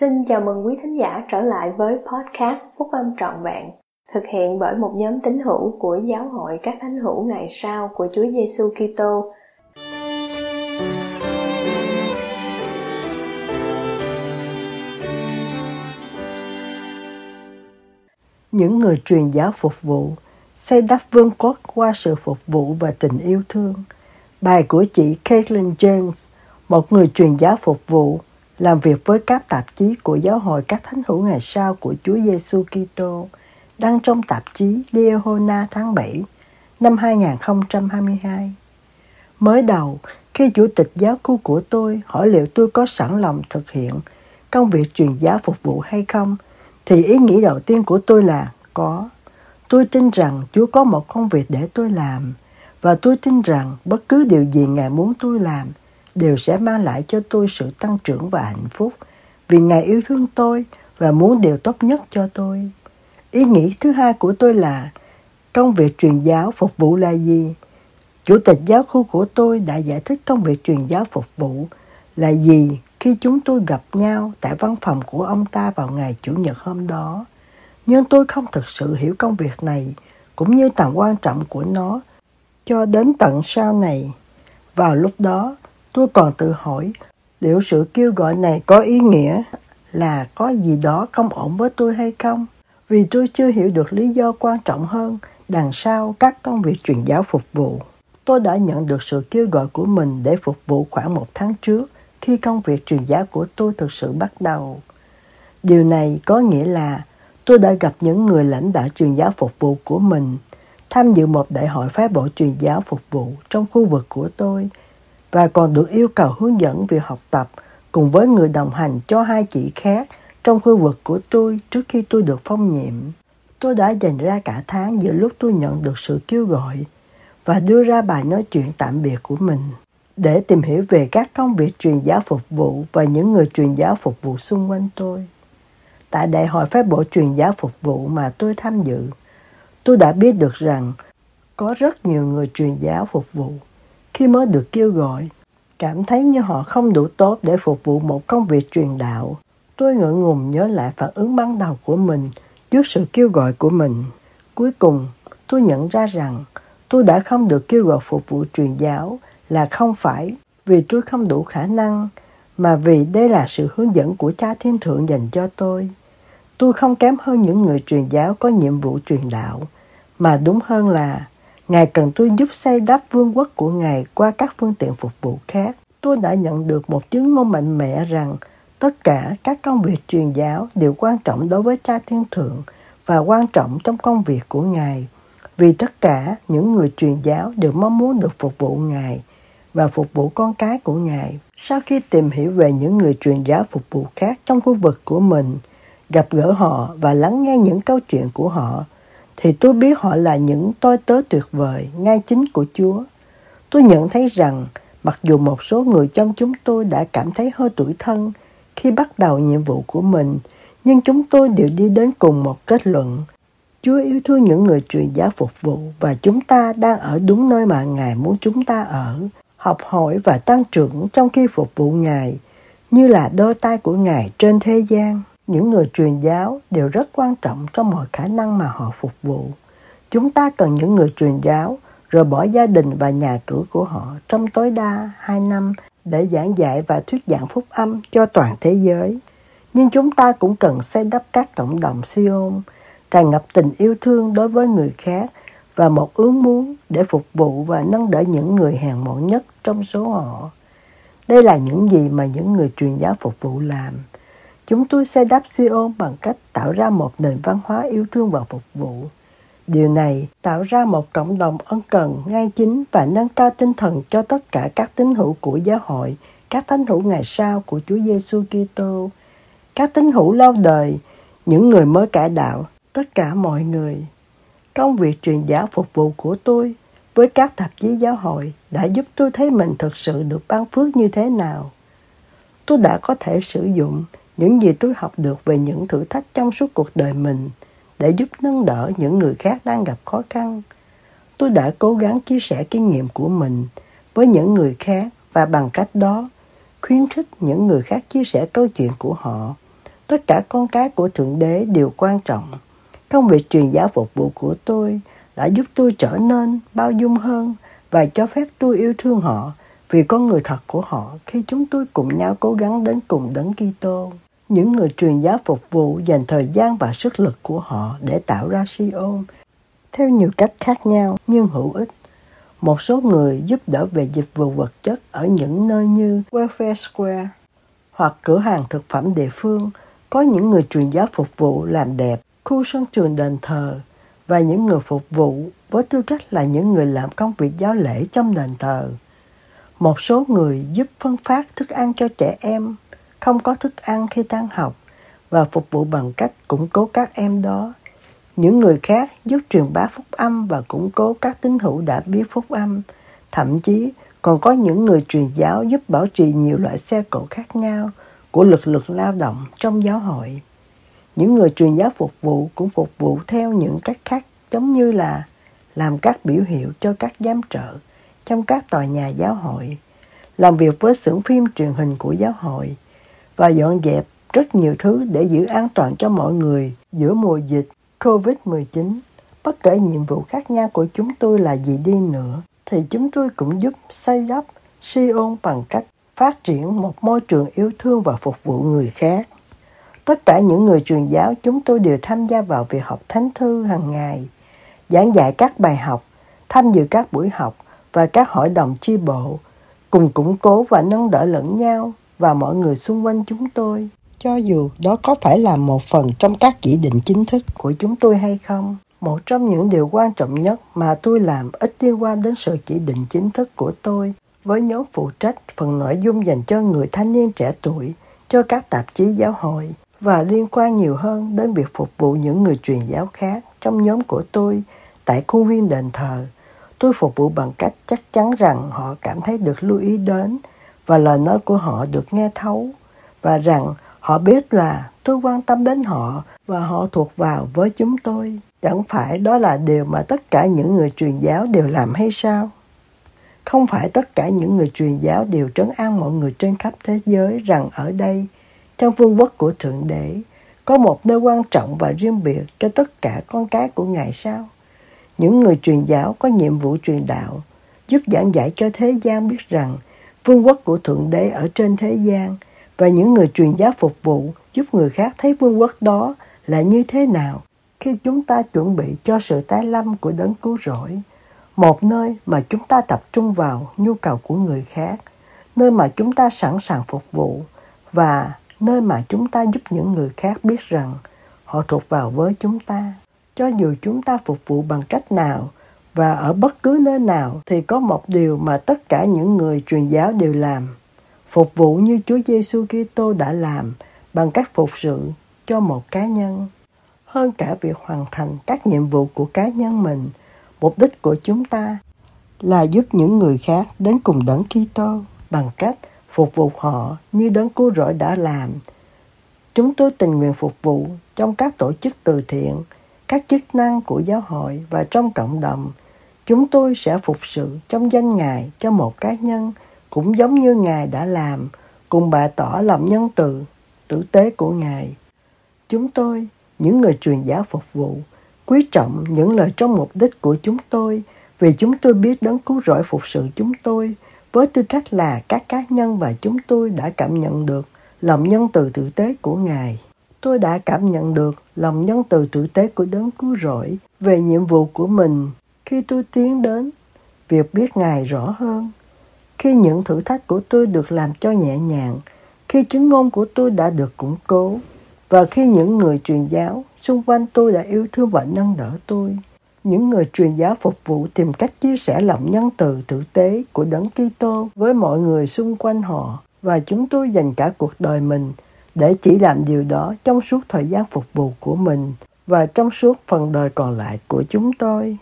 Xin chào mừng quý thính giả trở lại với podcast Phúc Âm Trọn Vẹn, thực hiện bởi một nhóm tín hữu của Giáo hội các thánh hữu ngày sau của Chúa Giêsu Kitô. Những người truyền giáo phục vụ xây đắp vương quốc qua sự phục vụ và tình yêu thương. Bài của chị Caitlin James, một người truyền giáo phục vụ làm việc với các tạp chí của giáo hội các thánh hữu ngày sau của Chúa Giêsu Kitô đăng trong tạp chí Leona tháng 7 năm 2022. Mới đầu, khi chủ tịch giáo khu của tôi hỏi liệu tôi có sẵn lòng thực hiện công việc truyền giáo phục vụ hay không, thì ý nghĩ đầu tiên của tôi là có. Tôi tin rằng Chúa có một công việc để tôi làm, và tôi tin rằng bất cứ điều gì Ngài muốn tôi làm đều sẽ mang lại cho tôi sự tăng trưởng và hạnh phúc vì Ngài yêu thương tôi và muốn điều tốt nhất cho tôi. Ý nghĩ thứ hai của tôi là công việc truyền giáo phục vụ là gì? Chủ tịch giáo khu của tôi đã giải thích công việc truyền giáo phục vụ là gì khi chúng tôi gặp nhau tại văn phòng của ông ta vào ngày Chủ nhật hôm đó. Nhưng tôi không thực sự hiểu công việc này cũng như tầm quan trọng của nó cho đến tận sau này. Vào lúc đó, Tôi còn tự hỏi liệu sự kêu gọi này có ý nghĩa là có gì đó không ổn với tôi hay không? Vì tôi chưa hiểu được lý do quan trọng hơn đằng sau các công việc truyền giáo phục vụ. Tôi đã nhận được sự kêu gọi của mình để phục vụ khoảng một tháng trước khi công việc truyền giáo của tôi thực sự bắt đầu. Điều này có nghĩa là tôi đã gặp những người lãnh đạo truyền giáo phục vụ của mình, tham dự một đại hội phái bộ truyền giáo phục vụ trong khu vực của tôi – và còn được yêu cầu hướng dẫn việc học tập cùng với người đồng hành cho hai chị khác trong khu vực của tôi trước khi tôi được phong nhiệm. Tôi đã dành ra cả tháng giữa lúc tôi nhận được sự kêu gọi và đưa ra bài nói chuyện tạm biệt của mình để tìm hiểu về các công việc truyền giáo phục vụ và những người truyền giáo phục vụ xung quanh tôi. Tại đại hội phép bộ truyền giáo phục vụ mà tôi tham dự, tôi đã biết được rằng có rất nhiều người truyền giáo phục vụ khi mới được kêu gọi, cảm thấy như họ không đủ tốt để phục vụ một công việc truyền đạo. Tôi ngượng ngùng nhớ lại phản ứng ban đầu của mình trước sự kêu gọi của mình. Cuối cùng, tôi nhận ra rằng tôi đã không được kêu gọi phục vụ truyền giáo là không phải vì tôi không đủ khả năng, mà vì đây là sự hướng dẫn của cha thiên thượng dành cho tôi. Tôi không kém hơn những người truyền giáo có nhiệm vụ truyền đạo, mà đúng hơn là Ngài cần tôi giúp xây đắp vương quốc của Ngài qua các phương tiện phục vụ khác. Tôi đã nhận được một chứng ngôn mạnh mẽ rằng tất cả các công việc truyền giáo đều quan trọng đối với cha thiên thượng và quan trọng trong công việc của Ngài. Vì tất cả những người truyền giáo đều mong muốn được phục vụ Ngài và phục vụ con cái của Ngài. Sau khi tìm hiểu về những người truyền giáo phục vụ khác trong khu vực của mình, gặp gỡ họ và lắng nghe những câu chuyện của họ, thì tôi biết họ là những tôi tớ tuyệt vời, ngay chính của Chúa. Tôi nhận thấy rằng mặc dù một số người trong chúng tôi đã cảm thấy hơi tuổi thân khi bắt đầu nhiệm vụ của mình, nhưng chúng tôi đều đi đến cùng một kết luận. Chúa yêu thương những người truyền giáo phục vụ và chúng ta đang ở đúng nơi mà Ngài muốn chúng ta ở, học hỏi và tăng trưởng trong khi phục vụ Ngài, như là đôi tay của Ngài trên thế gian những người truyền giáo đều rất quan trọng trong mọi khả năng mà họ phục vụ. Chúng ta cần những người truyền giáo rồi bỏ gia đình và nhà cửa của họ trong tối đa 2 năm để giảng dạy và thuyết giảng phúc âm cho toàn thế giới. Nhưng chúng ta cũng cần xây đắp các cộng đồng Sion, tràn ngập tình yêu thương đối với người khác và một ước muốn để phục vụ và nâng đỡ những người hèn mọn nhất trong số họ. Đây là những gì mà những người truyền giáo phục vụ làm. Chúng tôi xây đắp Sion bằng cách tạo ra một nền văn hóa yêu thương và phục vụ. Điều này tạo ra một cộng đồng ân cần, ngay chính và nâng cao tinh thần cho tất cả các tín hữu của giáo hội, các thánh hữu ngày sau của Chúa Giêsu Kitô, các tín hữu lâu đời, những người mới cải đạo, tất cả mọi người. Công việc truyền giáo phục vụ của tôi với các tạp chí giáo hội đã giúp tôi thấy mình thực sự được ban phước như thế nào. Tôi đã có thể sử dụng những gì tôi học được về những thử thách trong suốt cuộc đời mình để giúp nâng đỡ những người khác đang gặp khó khăn. Tôi đã cố gắng chia sẻ kinh nghiệm của mình với những người khác và bằng cách đó, khuyến khích những người khác chia sẻ câu chuyện của họ Tất cả con cái của Thượng Đế đều quan trọng. Công việc truyền giáo phục vụ của tôi đã giúp tôi trở nên bao dung hơn và cho phép tôi yêu thương họ vì con người thật của họ khi chúng tôi cùng nhau cố gắng đến cùng đấng Kitô. Những người truyền giáo phục vụ dành thời gian và sức lực của họ để tạo ra Sion theo nhiều cách khác nhau nhưng hữu ích. Một số người giúp đỡ về dịch vụ vật chất ở những nơi như Welfare Square hoặc cửa hàng thực phẩm địa phương. Có những người truyền giáo phục vụ làm đẹp, khu sân trường đền thờ và những người phục vụ với tư cách là những người làm công việc giáo lễ trong đền thờ. Một số người giúp phân phát thức ăn cho trẻ em, không có thức ăn khi tan học và phục vụ bằng cách củng cố các em đó. Những người khác giúp truyền bá phúc âm và củng cố các tín hữu đã biết phúc âm. Thậm chí còn có những người truyền giáo giúp bảo trì nhiều loại xe cộ khác nhau của lực lượng lao động trong giáo hội. Những người truyền giáo phục vụ cũng phục vụ theo những cách khác giống như là làm các biểu hiệu cho các giám trợ trong các tòa nhà giáo hội, làm việc với xưởng phim truyền hình của giáo hội và dọn dẹp rất nhiều thứ để giữ an toàn cho mọi người giữa mùa dịch COVID-19. Bất kể nhiệm vụ khác nhau của chúng tôi là gì đi nữa, thì chúng tôi cũng giúp xây đắp Sion bằng cách phát triển một môi trường yêu thương và phục vụ người khác. Tất cả những người truyền giáo chúng tôi đều tham gia vào việc học thánh thư hàng ngày, giảng dạy các bài học, tham dự các buổi học và các hội đồng chi bộ, cùng củng cố và nâng đỡ lẫn nhau và mọi người xung quanh chúng tôi. Cho dù đó có phải là một phần trong các chỉ định chính thức của chúng tôi hay không, một trong những điều quan trọng nhất mà tôi làm ít liên quan đến sự chỉ định chính thức của tôi với nhóm phụ trách phần nội dung dành cho người thanh niên trẻ tuổi, cho các tạp chí giáo hội và liên quan nhiều hơn đến việc phục vụ những người truyền giáo khác trong nhóm của tôi tại khuôn viên đền thờ. Tôi phục vụ bằng cách chắc chắn rằng họ cảm thấy được lưu ý đến và lời nói của họ được nghe thấu và rằng họ biết là tôi quan tâm đến họ và họ thuộc vào với chúng tôi. Chẳng phải đó là điều mà tất cả những người truyền giáo đều làm hay sao? Không phải tất cả những người truyền giáo đều trấn an mọi người trên khắp thế giới rằng ở đây, trong vương quốc của Thượng Đế, có một nơi quan trọng và riêng biệt cho tất cả con cái của Ngài sao? Những người truyền giáo có nhiệm vụ truyền đạo, giúp giảng giải cho thế gian biết rằng vương quốc của Thượng Đế ở trên thế gian, và những người truyền giáo phục vụ giúp người khác thấy vương quốc đó là như thế nào khi chúng ta chuẩn bị cho sự tái lâm của đấng cứu rỗi, một nơi mà chúng ta tập trung vào nhu cầu của người khác, nơi mà chúng ta sẵn sàng phục vụ, và nơi mà chúng ta giúp những người khác biết rằng họ thuộc vào với chúng ta. Cho dù chúng ta phục vụ bằng cách nào và ở bất cứ nơi nào thì có một điều mà tất cả những người truyền giáo đều làm phục vụ như Chúa Giêsu Kitô đã làm bằng cách phục sự cho một cá nhân hơn cả việc hoàn thành các nhiệm vụ của cá nhân mình Mục đích của chúng ta là giúp những người khác đến cùng đấng Kitô bằng cách phục vụ họ như đấng cứu rỗi đã làm. Chúng tôi tình nguyện phục vụ trong các tổ chức từ thiện, các chức năng của giáo hội và trong cộng đồng. Chúng tôi sẽ phục sự trong danh Ngài cho một cá nhân cũng giống như Ngài đã làm, cùng bà tỏ lòng nhân từ, tử tế của Ngài. Chúng tôi, những người truyền giáo phục vụ, quý trọng những lời trong mục đích của chúng tôi vì chúng tôi biết đấng cứu rỗi phục sự chúng tôi với tư cách là các cá nhân và chúng tôi đã cảm nhận được lòng nhân từ tử tế của Ngài. Tôi đã cảm nhận được lòng nhân từ tử tế của đấng cứu rỗi về nhiệm vụ của mình khi tôi tiến đến việc biết Ngài rõ hơn. Khi những thử thách của tôi được làm cho nhẹ nhàng, khi chứng ngôn của tôi đã được củng cố và khi những người truyền giáo Xung quanh tôi đã yêu thương và nâng đỡ tôi. Những người truyền giáo phục vụ tìm cách chia sẻ lòng nhân từ tử tế của Đấng Kitô với mọi người xung quanh họ và chúng tôi dành cả cuộc đời mình để chỉ làm điều đó trong suốt thời gian phục vụ của mình và trong suốt phần đời còn lại của chúng tôi.